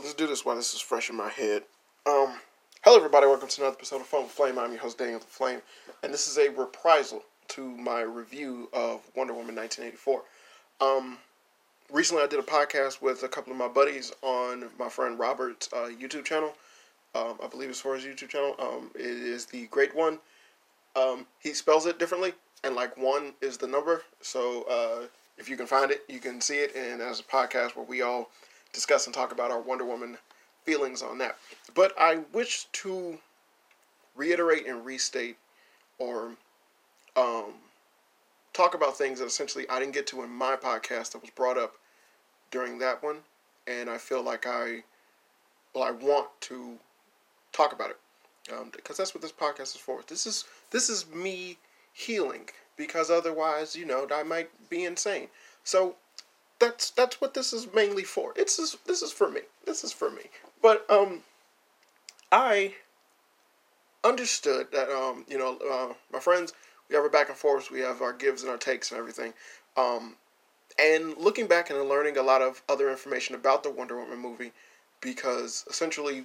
let's do this while this is fresh in my head. Um, hello everybody, welcome to another episode of Phone Flame. I'm your host Daniel the Flame, and this is a reprisal to my review of Wonder Woman 1984. Um, recently I did a podcast with a couple of my buddies on my friend Robert's uh, YouTube channel. Um, I believe it's for his YouTube channel. Um, it is the Great One. Um, he spells it differently, and like one is the number. So uh, if you can find it, you can see it. And as a podcast where we all discuss and talk about our Wonder Woman feelings on that. But I wish to reiterate and restate or um, talk about things that essentially I didn't get to in my podcast that was brought up during that one. And I feel like I, well, I want to talk about it because um, that's what this podcast is for. This is this is me healing because otherwise, you know, I might be insane. So that's that's what this is mainly for. It's this, this is for me. This is for me. But um, I understood that um, you know, uh, my friends, we have our back and forth, we have our gives and our takes and everything. Um, and looking back and learning a lot of other information about the Wonder Woman movie, because essentially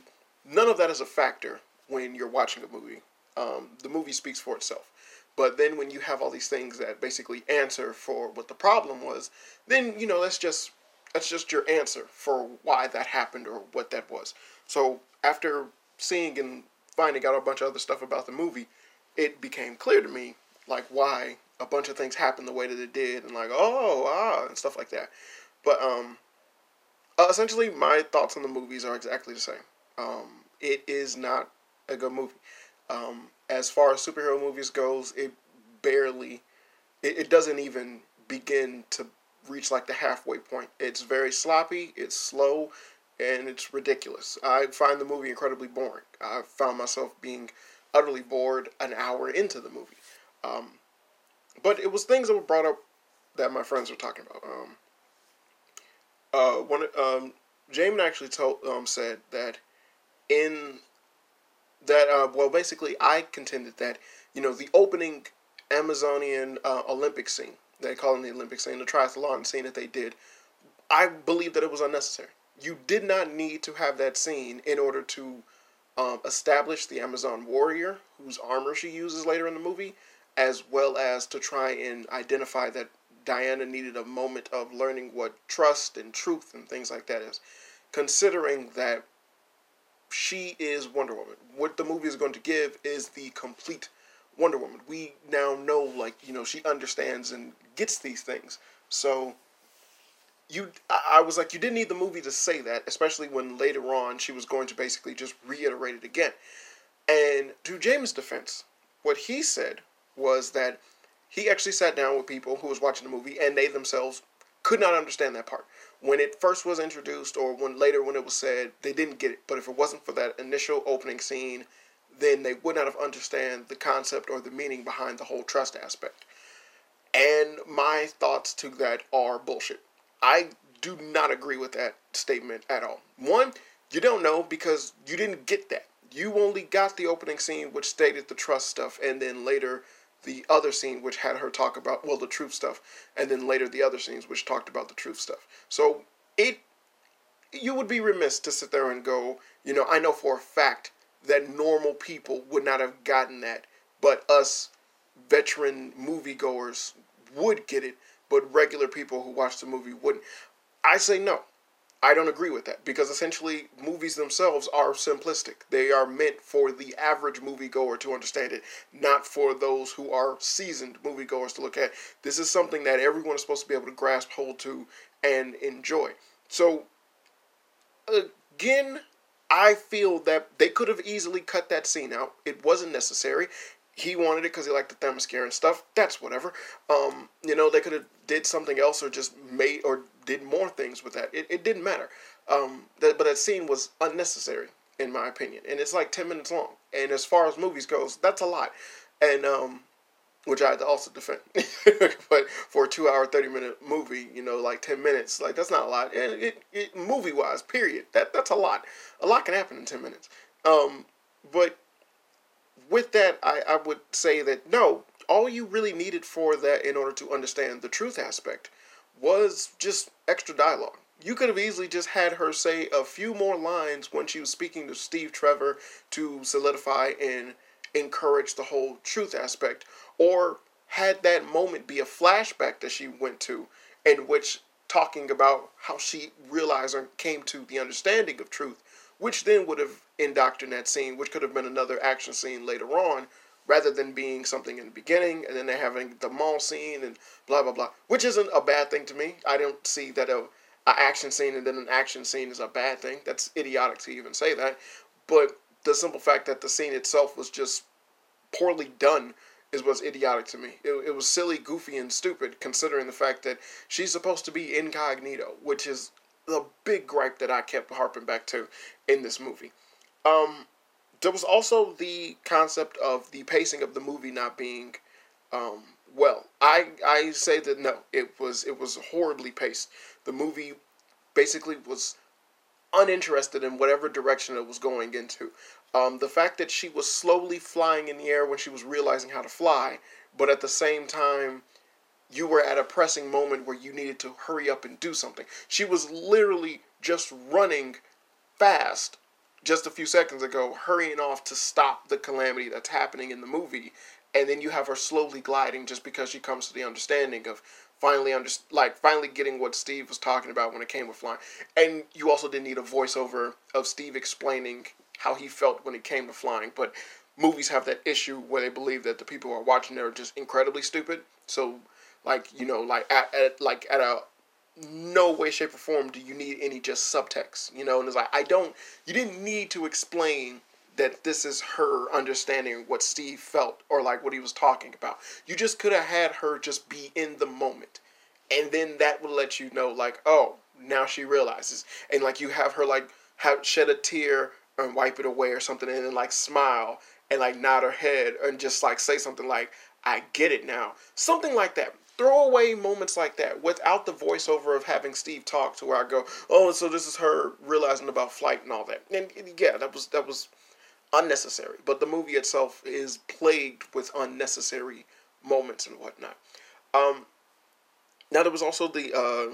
none of that is a factor when you're watching a movie. Um, the movie speaks for itself. But then when you have all these things that basically answer for what the problem was, then you know that's just that's just your answer for why that happened or what that was. So after seeing and finding out a bunch of other stuff about the movie, it became clear to me like why a bunch of things happened the way that it did and like oh ah and stuff like that. But um uh, essentially my thoughts on the movies are exactly the same. Um it is not a good movie. Um, as far as superhero movies goes, it barely, it, it doesn't even begin to reach like the halfway point. It's very sloppy, it's slow, and it's ridiculous. I find the movie incredibly boring. I found myself being utterly bored an hour into the movie. Um, but it was things that were brought up that my friends were talking about. Um, uh, one, um, Jamin actually told um, said that in that uh, well basically I contended that you know the opening Amazonian uh, Olympic scene they call it the Olympic scene the triathlon scene that they did I believe that it was unnecessary. You did not need to have that scene in order to um, establish the Amazon warrior whose armor she uses later in the movie as well as to try and identify that Diana needed a moment of learning what trust and truth and things like that is. Considering that she is Wonder Woman. What the movie is going to give is the complete Wonder Woman. We now know, like, you know, she understands and gets these things. So, you, I, was like, you didn't need the movie to say that, especially when later on she was going to basically just reiterate it again. And to James' defense, what he said was that he actually sat down with people who was watching the movie and they themselves could not understand that part. When it first was introduced or when later when it was said they didn't get it. But if it wasn't for that initial opening scene then they would not have understand the concept or the meaning behind the whole trust aspect. And my thoughts to that are bullshit. I do not agree with that statement at all. One you don't know because you didn't get that. You only got the opening scene which stated the trust stuff and then later the other scene which had her talk about well the truth stuff and then later the other scenes which talked about the truth stuff. So it you would be remiss to sit there and go you know i know for a fact that normal people would not have gotten that but us veteran moviegoers would get it but regular people who watch the movie wouldn't. I say no I don't agree with that because essentially movies themselves are simplistic. They are meant for the average moviegoer to understand it, not for those who are seasoned moviegoers to look at. This is something that everyone is supposed to be able to grasp hold to and enjoy. So again, I feel that they could have easily cut that scene out. It wasn't necessary. He wanted it because he liked the Themyscira and stuff. That's whatever. Um, you know, they could have did something else or just made or did more things with that. It, it didn't matter. Um, that, but that scene was unnecessary in my opinion, and it's like ten minutes long. And as far as movies goes, that's a lot. And um, which I had to also defend. but for a two hour, 30 minute movie, you know, like 10 minutes, like that's not a lot. And it, it, movie wise, period, that that's a lot. A lot can happen in 10 minutes. Um, but with that, I, I would say that no, all you really needed for that in order to understand the truth aspect was just extra dialogue. you could have easily just had her say a few more lines when she was speaking to Steve Trevor to solidify and encourage the whole truth aspect, or had that moment be a flashback that she went to in which talking about how she realized or came to the understanding of truth, which then would have indoctrinated that scene, which could have been another action scene later on, rather than being something in the beginning and then they're having the mall scene and blah blah blah, which isn't a bad thing to me. I don't see that a, a action scene and then an action scene is a bad thing. That's idiotic to even say that. But the simple fact that the scene itself was just poorly done is what's idiotic to me. It, it was silly, goofy, and stupid considering the fact that she's supposed to be incognito, which is the big gripe that I kept harping back to in this movie. Um, there was also the concept of the pacing of the movie not being um, well. I I say that no, it was it was horribly paced. The movie basically was uninterested in whatever direction it was going into. Um, the fact that she was slowly flying in the air when she was realizing how to fly, but at the same time, you were at a pressing moment where you needed to hurry up and do something. She was literally just running fast just a few seconds ago, hurrying off to stop the calamity that's happening in the movie, and then you have her slowly gliding just because she comes to the understanding of finally under like finally getting what Steve was talking about when it came with flying. And you also didn't need a voiceover of Steve explaining how he felt when it came to flying. But movies have that issue where they believe that the people who are watching it are just incredibly stupid. So, like you know, like at, at like at a no way, shape, or form do you need any just subtext. You know, and it's like I don't. You didn't need to explain that this is her understanding what Steve felt or like what he was talking about. You just could have had her just be in the moment. And then that would let you know like, oh, now she realizes. And like you have her like have shed a tear and wipe it away or something and then like smile and like nod her head and just like say something like I get it now. Something like that. Throw away moments like that without the voiceover of having Steve talk to where I go, "Oh, so this is her realizing about flight and all that." And yeah, that was that was unnecessary. But the movie itself is plagued with unnecessary moments and whatnot. Um, now there was also the uh,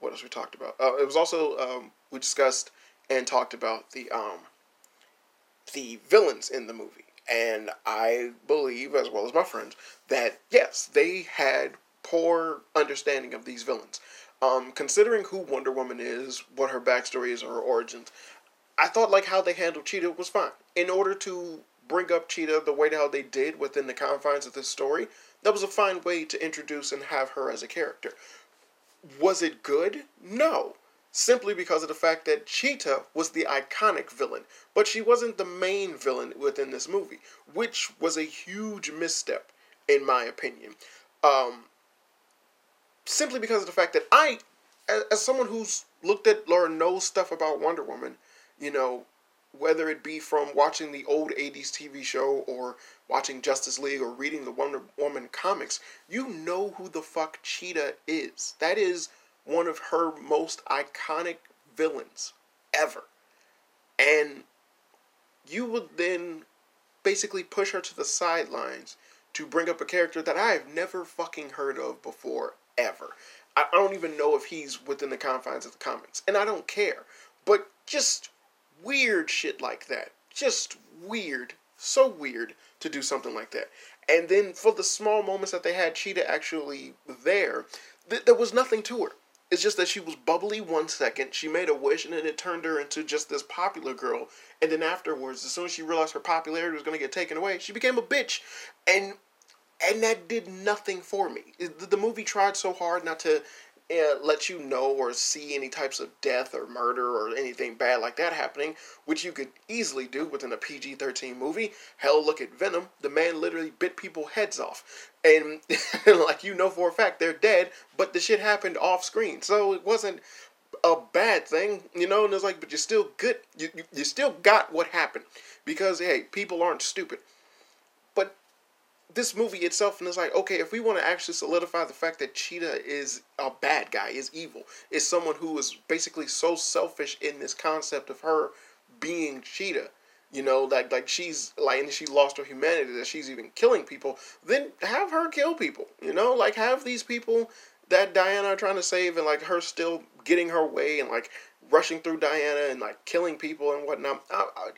what else we talked about? Uh, it was also um, we discussed and talked about the um, the villains in the movie, and I believe, as well as my friends, that yes, they had poor understanding of these villains. Um, considering who Wonder Woman is, what her backstory is, or her origins, I thought like how they handled Cheetah was fine. In order to bring up Cheetah the way how they did within the confines of this story, that was a fine way to introduce and have her as a character. Was it good? No simply because of the fact that Cheetah was the iconic villain, but she wasn't the main villain within this movie, which was a huge misstep, in my opinion. Um, simply because of the fact that I, as, as someone who's looked at or knows stuff about Wonder Woman, you know, whether it be from watching the old 80s TV show or watching Justice League or reading the Wonder Woman comics, you know who the fuck Cheetah is. That is one of her most iconic villains ever. And you would then basically push her to the sidelines to bring up a character that I have never fucking heard of before, ever. I don't even know if he's within the confines of the comics, and I don't care. But just weird shit like that. Just weird. So weird to do something like that. And then for the small moments that they had Cheetah actually there, th- there was nothing to her. It's just that she was bubbly one second, she made a wish, and then it turned her into just this popular girl. And then afterwards, as soon as she realized her popularity was going to get taken away, she became a bitch. And and that did nothing for me. The movie tried so hard not to uh, let you know or see any types of death or murder or anything bad like that happening, which you could easily do within a PG 13 movie. Hell, look at Venom. The man literally bit people heads off. And, like you know for a fact, they're dead, but the shit happened off screen. So it wasn't a bad thing, you know? And it's like, but you're still good. You, you, you still got what happened. Because, hey, people aren't stupid this movie itself and it's like okay if we want to actually solidify the fact that cheetah is a bad guy is evil is someone who is basically so selfish in this concept of her being cheetah you know like like she's like and she lost her humanity that she's even killing people then have her kill people you know like have these people that Diana are trying to save and like her still getting her way and like rushing through Diana and like killing people and whatnot. I, I,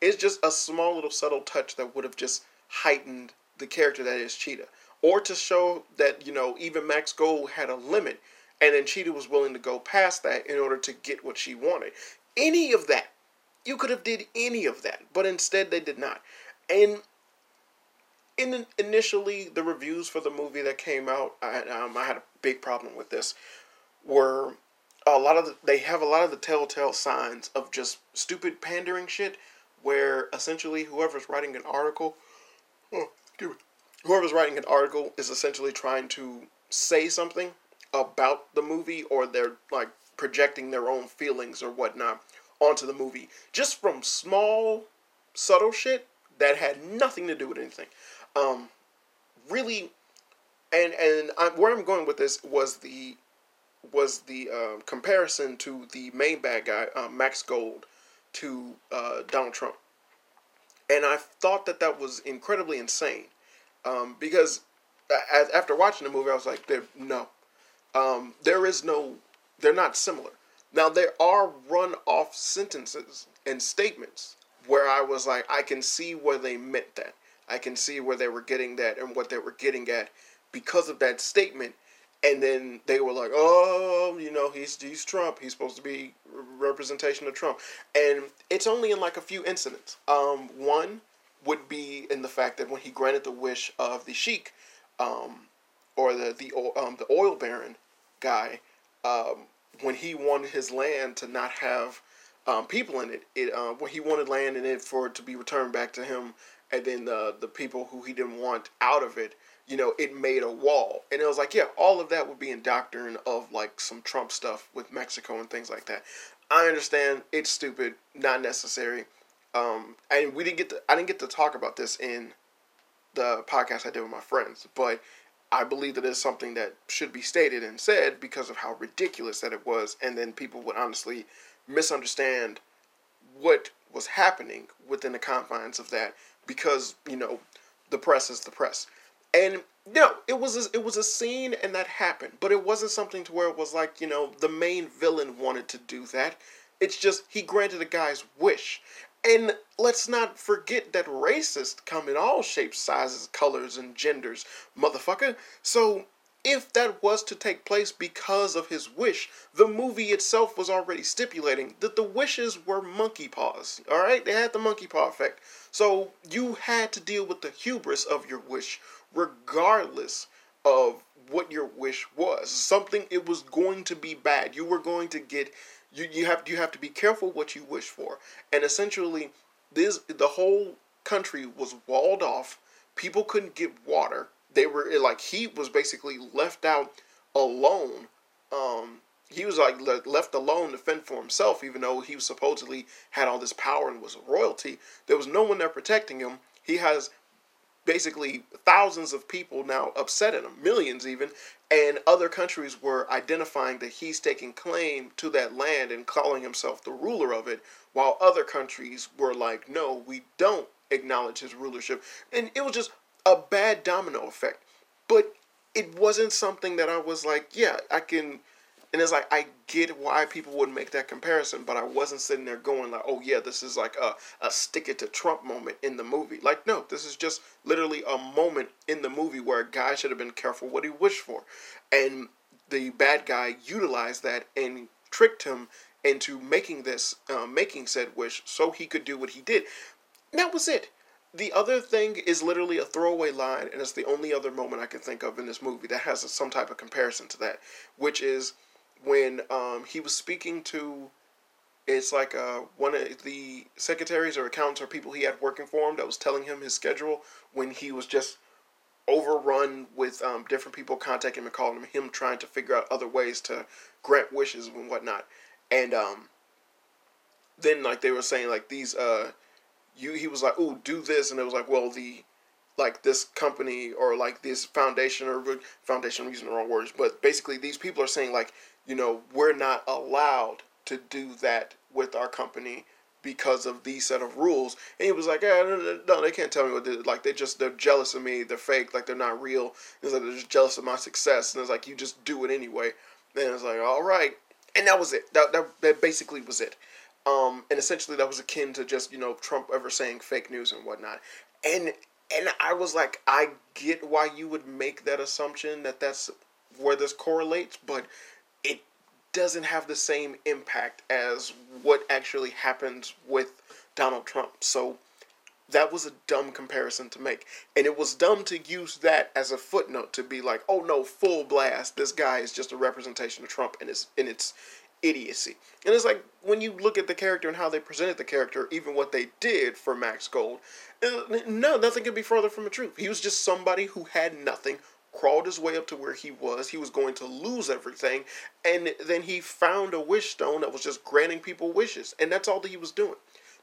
it's just a small little subtle touch that would have just heightened the character that is Cheetah, or to show that you know even Max Gold had a limit, and then Cheetah was willing to go past that in order to get what she wanted. Any of that, you could have did any of that, but instead they did not. And in initially the reviews for the movie that came out, I, um, I had a big problem with this. Were a lot of the, they have a lot of the telltale signs of just stupid pandering shit, where essentially whoever's writing an article, whoever's writing an article is essentially trying to say something about the movie, or they're like projecting their own feelings or whatnot onto the movie, just from small, subtle shit that had nothing to do with anything. Um, really, and and I, where I'm going with this was the was the uh, comparison to the main bad guy, uh, Max Gold, to uh, Donald Trump, and I thought that that was incredibly insane, um, because as, after watching the movie, I was like, no, um, there is no, they're not similar. Now there are run-off sentences and statements where I was like, I can see where they meant that. I can see where they were getting that and what they were getting at because of that statement. And then they were like, "Oh, you know, he's he's Trump. He's supposed to be representation of Trump." And it's only in like a few incidents. Um, one would be in the fact that when he granted the wish of the sheik, um, or the the um, the oil baron guy, um, when he wanted his land to not have um, people in it, it uh, when he wanted land in it for it to be returned back to him and then the the people who he didn't want out of it, you know, it made a wall. And it was like, yeah, all of that would be in doctrine of like some Trump stuff with Mexico and things like that. I understand it's stupid, not necessary. Um, and we didn't get to I didn't get to talk about this in the podcast I did with my friends, but I believe that it's something that should be stated and said because of how ridiculous that it was, and then people would honestly misunderstand what was happening within the confines of that because you know the press is the press. And no, it was a, it was a scene and that happened, but it wasn't something to where it was like you know the main villain wanted to do that. It's just he granted a guy's wish. And let's not forget that racists come in all shapes, sizes, colors, and genders, motherfucker. So if that was to take place because of his wish, the movie itself was already stipulating that the wishes were monkey paws. Alright? They had the monkey paw effect. So you had to deal with the hubris of your wish, regardless of what your wish was. Something it was going to be bad. You were going to get you, you have you have to be careful what you wish for. And essentially this the whole country was walled off. People couldn't get water they were like he was basically left out alone. Um, he was like left alone to fend for himself, even though he supposedly had all this power and was a royalty. There was no one there protecting him. He has basically thousands of people now upset at him, millions even, and other countries were identifying that he's taking claim to that land and calling himself the ruler of it, while other countries were like, no, we don't acknowledge his rulership. And it was just a bad domino effect. But it wasn't something that I was like, yeah, I can. And it's like, I get why people would make that comparison, but I wasn't sitting there going like, oh yeah, this is like a, a stick it to Trump moment in the movie. Like, no, this is just literally a moment in the movie where a guy should have been careful what he wished for. And the bad guy utilized that and tricked him into making this, uh, making said wish so he could do what he did. that was it the other thing is literally a throwaway line, and it's the only other moment I can think of in this movie that has some type of comparison to that, which is when um, he was speaking to. It's like uh, one of the secretaries or accountants or people he had working for him that was telling him his schedule when he was just overrun with um, different people contacting him and calling him, him trying to figure out other ways to grant wishes and whatnot. And um, then like they were saying like these uh, you he was like, "Oh, do this," and it was like, "Well, the like this company or like this foundation or foundation I'm using the wrong words, but basically these people are saying like, you know, we're not allowed to do that with our company because of these set of rules. And he was like, yeah, no, no, they can't tell me what they like. They just they're jealous of me. They're fake. Like they're not real. It's like they're just jealous of my success. And it's like you just do it anyway. And it's like all right. And that was it. That that, that basically was it. Um, and essentially that was akin to just you know Trump ever saying fake news and whatnot. And and I was like, I get why you would make that assumption that that's where this correlates, but it doesn't have the same impact as what actually happened with Donald Trump. So that was a dumb comparison to make. And it was dumb to use that as a footnote to be like, oh no, full blast, this guy is just a representation of Trump and it's and its idiocy. And it's like when you look at the character and how they presented the character, even what they did for Max Gold, uh, no, nothing could be further from the truth. He was just somebody who had nothing, crawled his way up to where he was. He was going to lose everything, and then he found a wish stone that was just granting people wishes, and that's all that he was doing.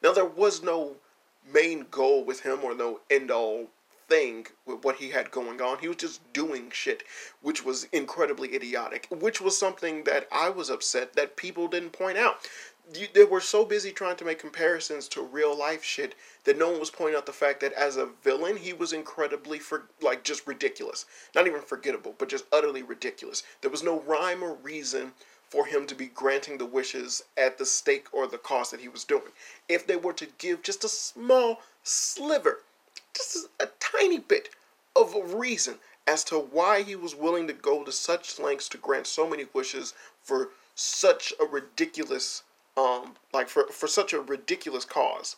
Now there was no main goal with him or no end all thing with what he had going on. He was just doing shit, which was incredibly idiotic, which was something that I was upset that people didn't point out. They were so busy trying to make comparisons to real life shit that no one was pointing out the fact that as a villain, he was incredibly for like just ridiculous. Not even forgettable, but just utterly ridiculous. There was no rhyme or reason for him to be granting the wishes at the stake or the cost that he was doing. If they were to give just a small sliver just a tiny bit of a reason as to why he was willing to go to such lengths to grant so many wishes for such a ridiculous um like for for such a ridiculous cause.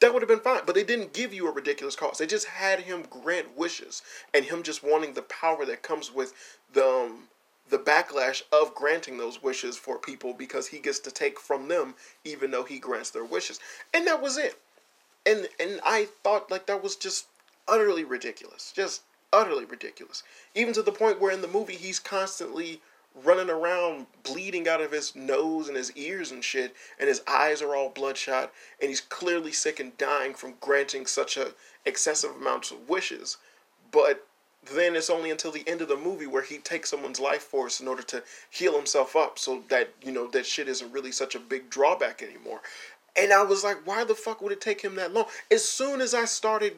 That would have been fine but they didn't give you a ridiculous cause. They just had him grant wishes and him just wanting the power that comes with the um, the backlash of granting those wishes for people because he gets to take from them even though he grants their wishes. And that was it and and I thought like that was just utterly ridiculous, just utterly ridiculous. Even to the point where in the movie he's constantly running around bleeding out of his nose and his ears and shit and his eyes are all bloodshot and he's clearly sick and dying from granting such a excessive amounts of wishes but then it's only until the end of the movie where he takes someone's life force in order to heal himself up so that you know that shit isn't really such a big drawback anymore and I was like, why the fuck would it take him that long? As soon as I started,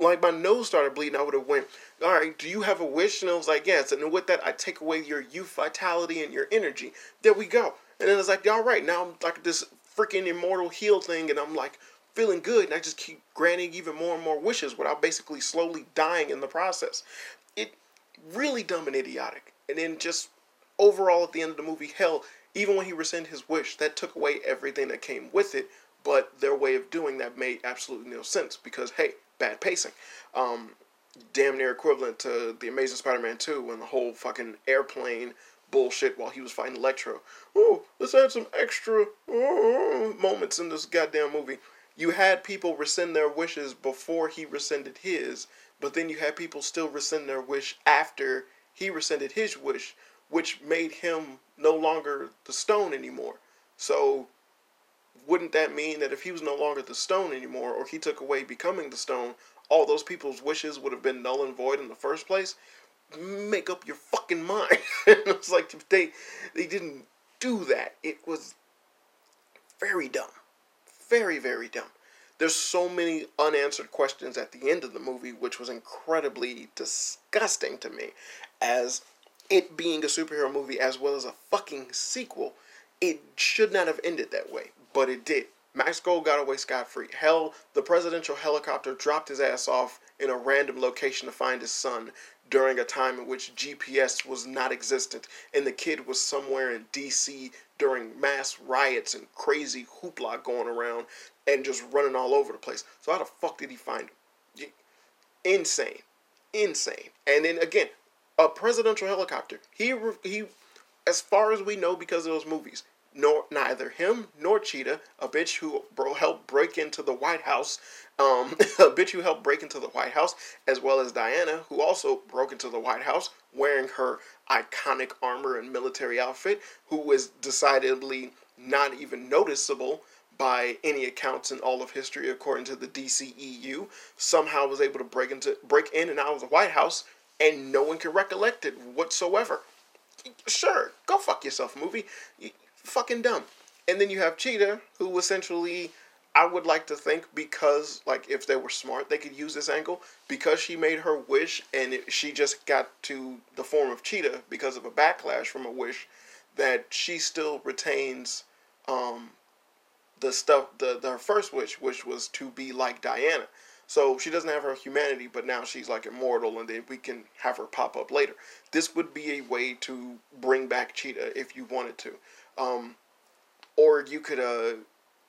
like my nose started bleeding, I would have went, all right, do you have a wish? And I was like, yes. And with that, I take away your youth, vitality, and your energy. There we go. And then it's like, all right, now I'm like this freaking immortal heal thing, and I'm like feeling good, and I just keep granting even more and more wishes without basically slowly dying in the process. It really dumb and idiotic. And then just overall at the end of the movie, hell, even when he rescinded his wish, that took away everything that came with it. But their way of doing that made absolutely no sense because hey, bad pacing. Um, damn near equivalent to the Amazing Spider-Man 2 and the whole fucking airplane bullshit while he was fighting Electro. Oh, let's add some extra moments in this goddamn movie. You had people rescind their wishes before he rescinded his, but then you had people still rescind their wish after he rescinded his wish, which made him no longer the stone anymore. So wouldn't that mean that if he was no longer the stone anymore or he took away becoming the stone, all those people's wishes would have been null and void in the first place? Make up your fucking mind. it's like they they didn't do that. It was very dumb. Very, very dumb. There's so many unanswered questions at the end of the movie, which was incredibly disgusting to me as it being a superhero movie as well as a fucking sequel, it should not have ended that way, but it did. Max Gold got away scot free. Hell, the presidential helicopter dropped his ass off in a random location to find his son during a time in which GPS was not existent, and the kid was somewhere in DC during mass riots and crazy hoopla going around and just running all over the place. So how the fuck did he find him? Insane, insane. And then again, a presidential helicopter. He he, as far as we know, because of those movies, nor neither him nor Cheetah, a bitch who bro helped break into the White House, um, a bitch who helped break into the White House, as well as Diana, who also broke into the White House wearing her iconic armor and military outfit, who was decidedly not even noticeable by any accounts in all of history according to the DCEU somehow was able to break into break in and out of the White House and no one can recollect it whatsoever. Sure, go fuck yourself, movie. You fucking dumb. And then you have Cheetah, who essentially I would like to think because, like, if they were smart, they could use this angle. Because she made her wish and it, she just got to the form of Cheetah because of a backlash from a wish, that she still retains um, the stuff, the, the her first wish, which was to be like Diana. So she doesn't have her humanity, but now she's like immortal, and then we can have her pop up later. This would be a way to bring back Cheetah if you wanted to, um, or you could uh,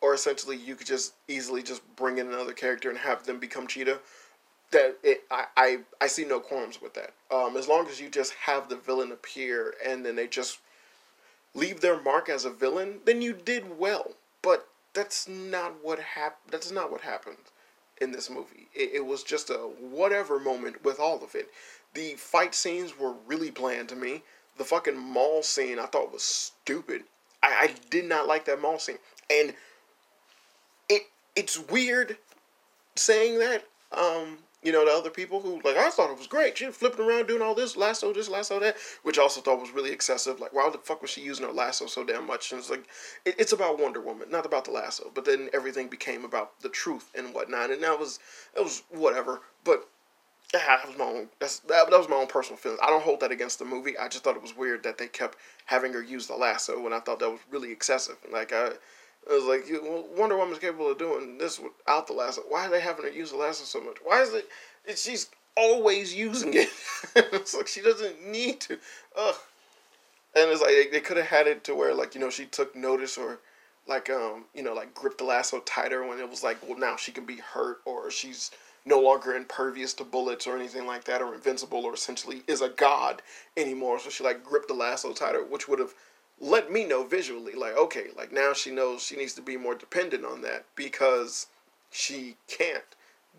or essentially you could just easily just bring in another character and have them become Cheetah. That it, I, I, I see no qualms with that. Um, as long as you just have the villain appear and then they just leave their mark as a villain, then you did well. But that's not what hap- That's not what happened in this movie. It, it was just a whatever moment with all of it. The fight scenes were really bland to me. The fucking mall scene I thought was stupid. I, I did not like that mall scene. And it it's weird saying that. Um, you know, the other people who like I thought it was great. She flipping around doing all this lasso, this lasso, that, which I also thought was really excessive. Like, why the fuck was she using her lasso so damn much? And it's like, it, it's about Wonder Woman, not about the lasso. But then everything became about the truth and whatnot, and that was that was whatever. But that was my own. That's that, that was my own personal feeling. I don't hold that against the movie. I just thought it was weird that they kept having her use the lasso, and I thought that was really excessive. Like I it was like Wonder Woman's capable of doing this without the lasso. Why are they having her use the lasso so much? Why is it? it she's always using it. it's like she doesn't need to. Ugh. And it's like they, they could have had it to where like you know she took notice or like um you know like gripped the lasso tighter when it was like well now she can be hurt or she's no longer impervious to bullets or anything like that or invincible or essentially is a god anymore so she like gripped the lasso tighter which would have let me know visually like okay like now she knows she needs to be more dependent on that because she can't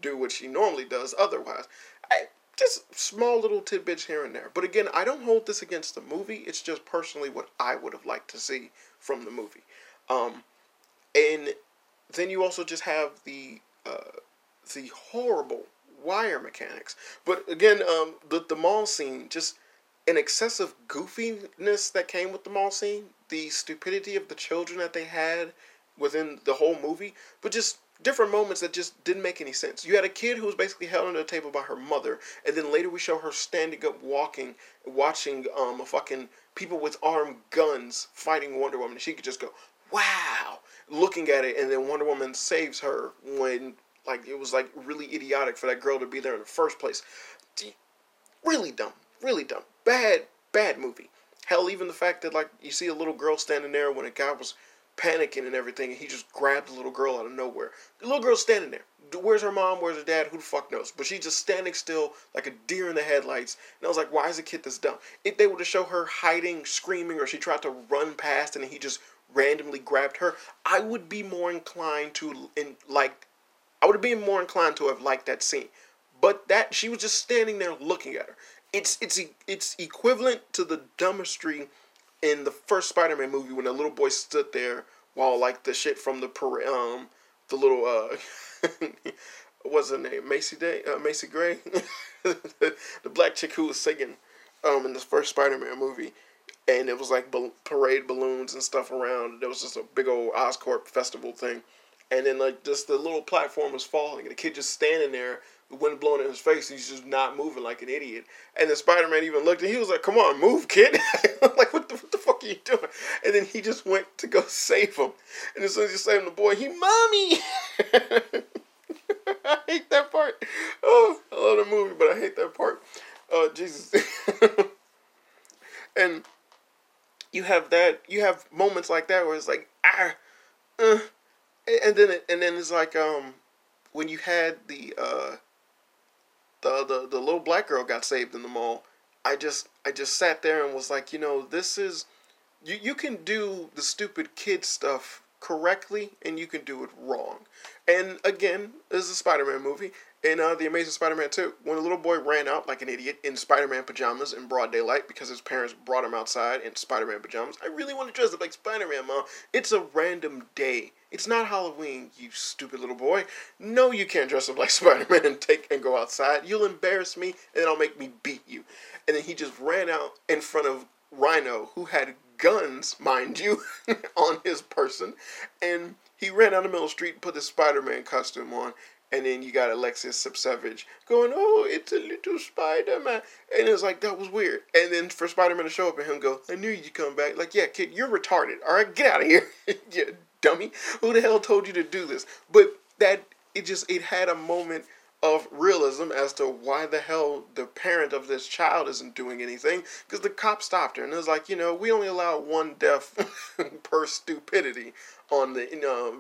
do what she normally does otherwise. I, just small little tidbits here and there. But again i don't hold this against the movie. It's just personally what i would have liked to see from the movie. Um, and then you also just have the uh, the horrible wire mechanics. But again um, the, the mall scene just an excessive goofiness that came with the mall scene, the stupidity of the children that they had within the whole movie, but just different moments that just didn't make any sense. You had a kid who was basically held under the table by her mother, and then later we show her standing up, walking, watching um a fucking people with armed guns fighting Wonder Woman. She could just go, "Wow!" looking at it, and then Wonder Woman saves her when like it was like really idiotic for that girl to be there in the first place. Really dumb, really dumb bad, bad movie. Hell, even the fact that like you see a little girl standing there when a guy was panicking and everything, and he just grabbed the little girl out of nowhere. The little girl's standing there. Where's her mom? Where's her dad? Who the fuck knows? But she's just standing still like a deer in the headlights. And I was like, why is the kid this dumb? If they were to show her hiding, screaming, or she tried to run past and he just randomly grabbed her, I would be more inclined to in like I would have been more inclined to have liked that scene. But that she was just standing there looking at her it's it's it's equivalent to the dumbestry in the first Spider-Man movie when the little boy stood there while like the shit from the um the little uh what's her name? Macy Day uh, Macy Gray? The, the black chick who was singing um in the first Spider-Man movie. And it was like parade balloons and stuff around. There was just a big old Oscorp festival thing. And then like just the little platform was falling. And the kid just standing there the wind blowing in his face, he's just not moving like an idiot. And then Spider Man even looked and he was like, Come on, move, kid. like, what the, what the fuck are you doing? And then he just went to go save him. And as soon as he saved the boy, he, Mommy! I hate that part. Oh, I love the movie, but I hate that part. Oh, Jesus. and you have that, you have moments like that where it's like, ah, uh, and then it, and then it's like um when you had the uh the, the the little black girl got saved in the mall, I just I just sat there and was like, you know, this is you you can do the stupid kid stuff correctly and you can do it wrong. And again, this is a Spider-Man movie. In uh, The Amazing Spider-Man 2, when the little boy ran out like an idiot in Spider-Man pajamas in broad daylight because his parents brought him outside in Spider-Man pajamas, I really want to dress up like Spider-Man, Mom. It's a random day. It's not Halloween, you stupid little boy. No, you can't dress up like Spider-Man and take and go outside. You'll embarrass me, and I'll make me beat you. And then he just ran out in front of Rhino, who had guns, mind you, on his person, and he ran down the middle of the street and put the Spider-Man costume on. And then you got Alexis Savage going, "Oh, it's a little Spider-Man," and it's like that was weird. And then for Spider-Man to show up and him go, "I knew you'd come back." Like, yeah, kid, you're retarded. All right, get out of here, you dummy. Who the hell told you to do this? But that it just it had a moment of realism as to why the hell the parent of this child isn't doing anything because the cop stopped her and it was like you know we only allow one death per stupidity on the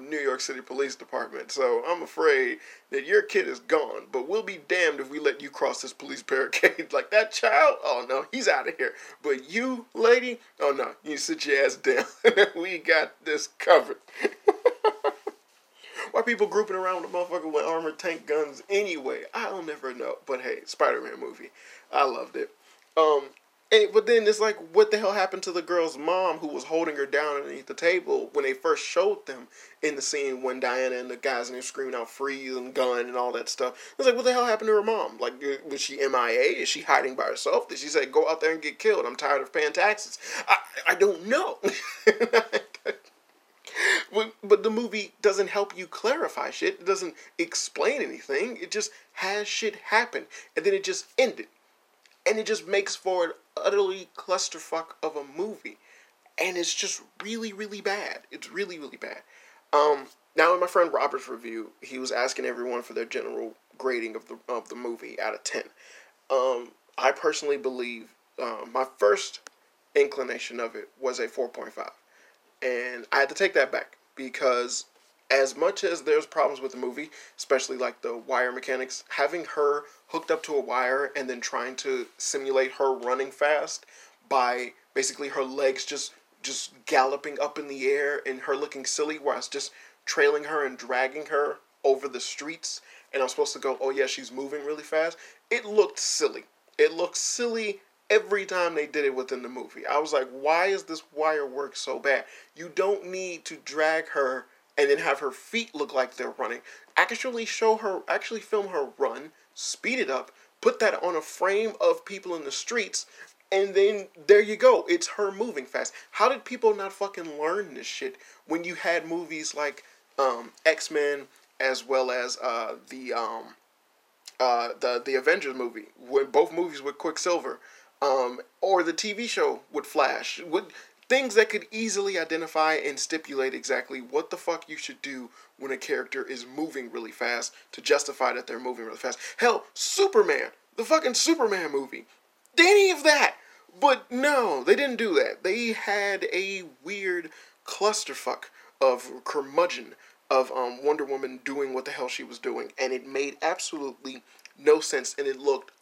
New York City Police Department so I'm afraid that your kid is gone but we'll be damned if we let you cross this police barricade like that child oh no he's out of here but you lady oh no you sit your ass down we got this covered why people grouping around with a motherfucker with armored tank guns anyway? I'll never know. But hey, Spider Man movie. I loved it. Um and, but then it's like, what the hell happened to the girl's mom who was holding her down underneath the table when they first showed them in the scene when Diana and the guys in there screaming out freeze and gun and all that stuff? It's like, what the hell happened to her mom? Like, uh, was she MIA? Is she hiding by herself? Did she say, go out there and get killed? I'm tired of paying taxes. I, I don't know. but the movie doesn't help you clarify shit. It doesn't explain anything. It just has shit happen, and then it just ended, and it just makes for utterly clusterfuck of a movie, and it's just really, really bad. It's really, really bad. Um, now in my friend Robert's review, he was asking everyone for their general grading of the of the movie out of ten. Um, I personally believe uh, my first inclination of it was a four point five. And I had to take that back because as much as there's problems with the movie, especially like the wire mechanics, having her hooked up to a wire and then trying to simulate her running fast by basically her legs just just galloping up in the air and her looking silly whilst just trailing her and dragging her over the streets and I'm supposed to go, "Oh yeah, she's moving really fast." It looked silly. It looked silly every time they did it within the movie. I was like, why is this wire work so bad? You don't need to drag her and then have her feet look like they're running. Actually show her, actually film her run, speed it up, put that on a frame of people in the streets, and then there you go. It's her moving fast. How did people not fucking learn this shit when you had movies like um, X Men as well as uh, the um, uh, the the Avengers movie, when both movies with Quicksilver um, or the TV show with Flash, would things that could easily identify and stipulate exactly what the fuck you should do when a character is moving really fast to justify that they're moving really fast. Hell, Superman, the fucking Superman movie, any of that. But no, they didn't do that. They had a weird clusterfuck of curmudgeon of um, Wonder Woman doing what the hell she was doing, and it made absolutely no sense, and it looked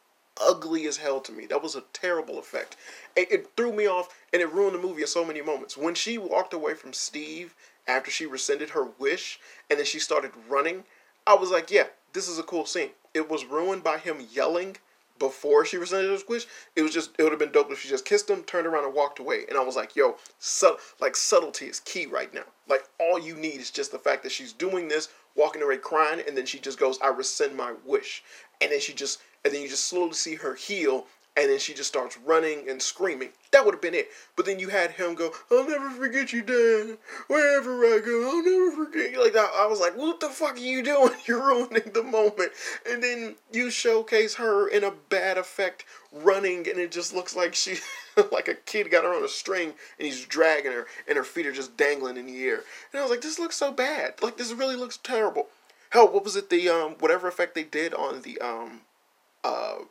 ugly as hell to me. That was a terrible effect. It, it, threw me off and it ruined the movie in so many moments. When she walked away from Steve after she rescinded her wish and then she started running, I was like, yeah, this is a cool scene. It was ruined by him yelling before she rescinded his wish. It was just it would have been dope if she just kissed him, turned around and walked away. And I was like, yo, sub- like subtlety is key right now. Like all you need is just the fact that she's doing this, walking away crying, and then she just goes, I rescind my wish. And then she just and then you just slowly see her heal and then she just starts running and screaming. That would have been it. But then you had him go, I'll never forget you, Dad. Wherever I go, I'll never forget you. Like that. I was like, what the fuck are you doing? You're ruining the moment. And then you showcase her in a bad effect running, and it just looks like she, like a kid got her on a string, and he's dragging her, and her feet are just dangling in the air. And I was like, this looks so bad. Like this really looks terrible. Hell, what was it? The um, whatever effect they did on the um, uh,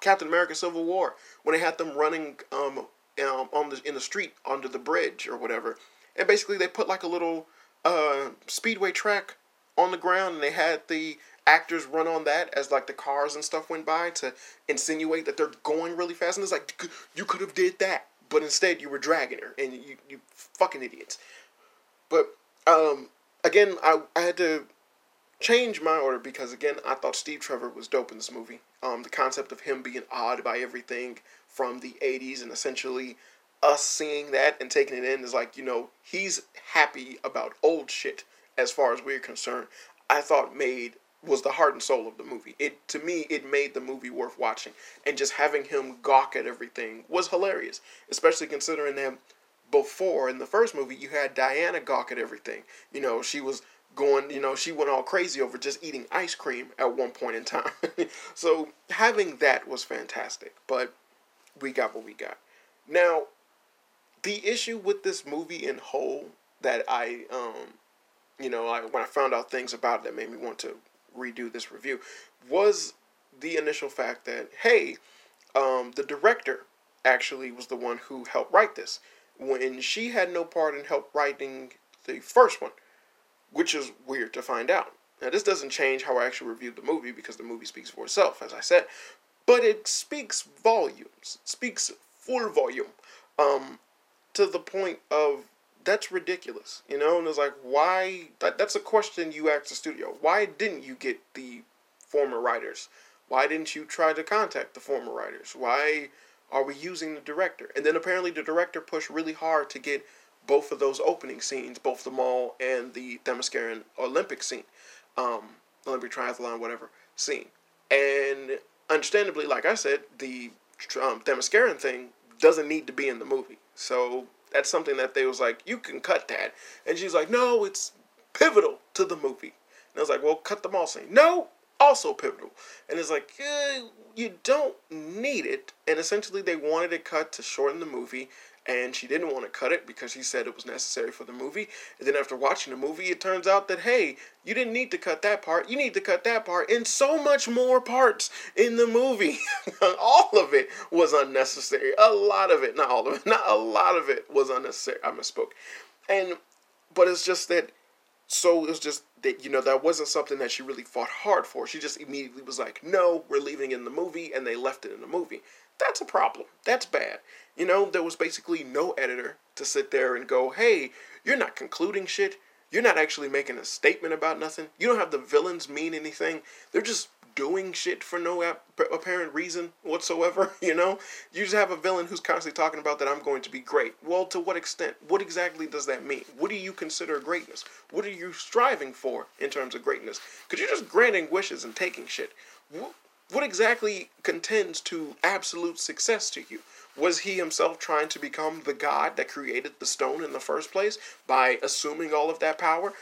Captain America: Civil War when they had them running um, um, on the in the street under the bridge or whatever, and basically they put like a little uh, speedway track on the ground and they had the actors run on that as like the cars and stuff went by to insinuate that they're going really fast. And it's like you could have did that but instead you were dragging her and you you fucking idiots. But um again i i had to change my order because again i thought steve trevor was dope in this movie um, the concept of him being awed by everything from the 80s and essentially us seeing that and taking it in is like, you know, he's happy about old shit as far as we're concerned. I thought made was the heart and soul of the movie. It to me it made the movie worth watching. And just having him gawk at everything was hilarious, especially considering that before in the first movie you had Diana gawk at everything. You know, she was going, you know, she went all crazy over just eating ice cream at one point in time. so having that was fantastic, but we got what we got. Now, the issue with this movie in whole that I, um, you know, I, when I found out things about it that made me want to redo this review was the initial fact that hey, um, the director actually was the one who helped write this when she had no part in help writing the first one, which is weird to find out. Now, this doesn't change how I actually reviewed the movie because the movie speaks for itself, as I said, but it speaks volumes, it speaks full volume, um, to the point of that's ridiculous, you know. And it's like, why? That, that's a question you ask the studio. Why didn't you get the former writers? Why didn't you try to contact the former writers? Why are we using the director? And then apparently the director pushed really hard to get both of those opening scenes, both the mall and the Themysciran Olympic scene, um, Olympic triathlon, whatever scene. And understandably, like I said, the um, thing doesn't need to be in the movie. So that's something that they was like, you can cut that. And she's like, no, it's pivotal to the movie. And I was like, well, cut the mall scene. No, also pivotal. And it's like, eh, you don't need it. And essentially, they wanted it cut to shorten the movie. And she didn't want to cut it because she said it was necessary for the movie. And then after watching the movie, it turns out that, hey, you didn't need to cut that part. You need to cut that part and so much more parts in the movie. all of it was unnecessary. A lot of it, not all of it, not a lot of it was unnecessary. I misspoke. And, but it's just that so it was just that you know that wasn't something that she really fought hard for. She just immediately was like, "No, we're leaving in the movie," and they left it in the movie. That's a problem. That's bad. You know, there was basically no editor to sit there and go, "Hey, you're not concluding shit. You're not actually making a statement about nothing. You don't have the villains mean anything. They're just doing shit for no apparent reason whatsoever, you know? You just have a villain who's constantly talking about that I'm going to be great. Well, to what extent? What exactly does that mean? What do you consider greatness? What are you striving for in terms of greatness? Because you're just granting wishes and taking shit. What exactly contends to absolute success to you? Was he himself trying to become the god that created the stone in the first place by assuming all of that power?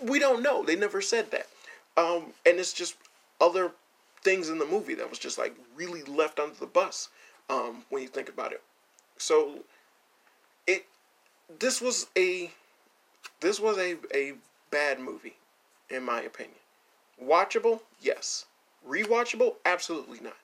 We don't know. They never said that. Um, and it's just other things in the movie that was just like really left under the bus um, when you think about it. So it this was a this was a, a bad movie in my opinion. Watchable? Yes. Rewatchable? Absolutely not.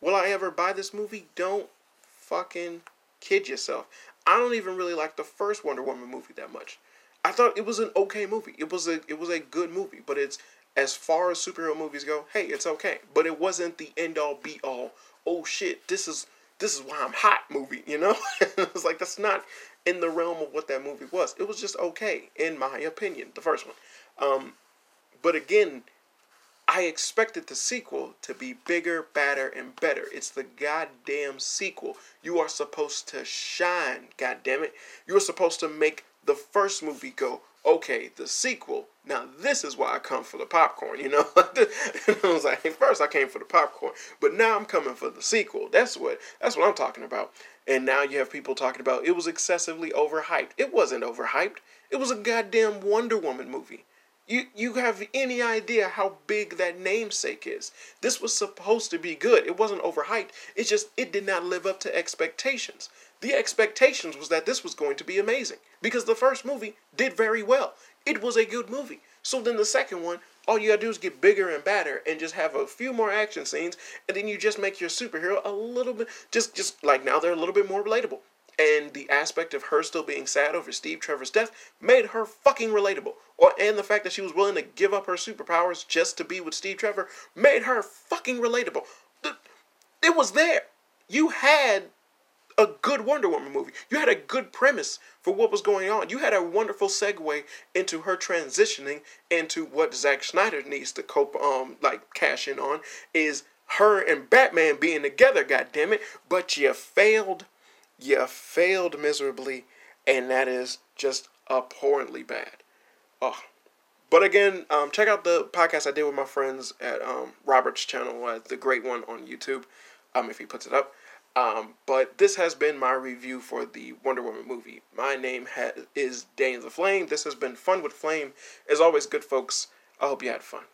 Will I ever buy this movie? Don't fucking kid yourself. I don't even really like the first Wonder Woman movie that much. I thought it was an okay movie. It was a it was a good movie, but it's as far as superhero movies go, hey, it's okay. But it wasn't the end all be all. Oh shit, this is this is why I'm hot movie, you know? it's like that's not in the realm of what that movie was. It was just okay, in my opinion, the first one. Um, but again, I expected the sequel to be bigger, badder, and better. It's the goddamn sequel. You are supposed to shine, goddammit. You are supposed to make the first movie go, okay, the sequel. Now this is why I come for the popcorn, you know. I was like, first I came for the popcorn, but now I'm coming for the sequel. That's what that's what I'm talking about. And now you have people talking about it was excessively overhyped. It wasn't overhyped. It was a goddamn Wonder Woman movie. You you have any idea how big that namesake is? This was supposed to be good. It wasn't overhyped. It's just it did not live up to expectations. The expectations was that this was going to be amazing because the first movie did very well. It was a good movie. So then the second one, all you gotta do is get bigger and badder and just have a few more action scenes, and then you just make your superhero a little bit just just like now they're a little bit more relatable. And the aspect of her still being sad over Steve Trevor's death made her fucking relatable. Or and the fact that she was willing to give up her superpowers just to be with Steve Trevor made her fucking relatable. It was there. You had a good Wonder Woman movie. You had a good premise for what was going on. You had a wonderful segue into her transitioning into what Zack Snyder needs to cope um like cash in on is her and Batman being together, God damn it! But you failed. You failed miserably, and that is just abhorrently bad. Oh. But again, um, check out the podcast I did with my friends at um, Robert's channel, uh, the great one on YouTube, um, if he puts it up. Um, but this has been my review for the Wonder Woman movie. My name ha- is Daniel the Flame. This has been Fun with Flame. As always, good folks, I hope you had fun.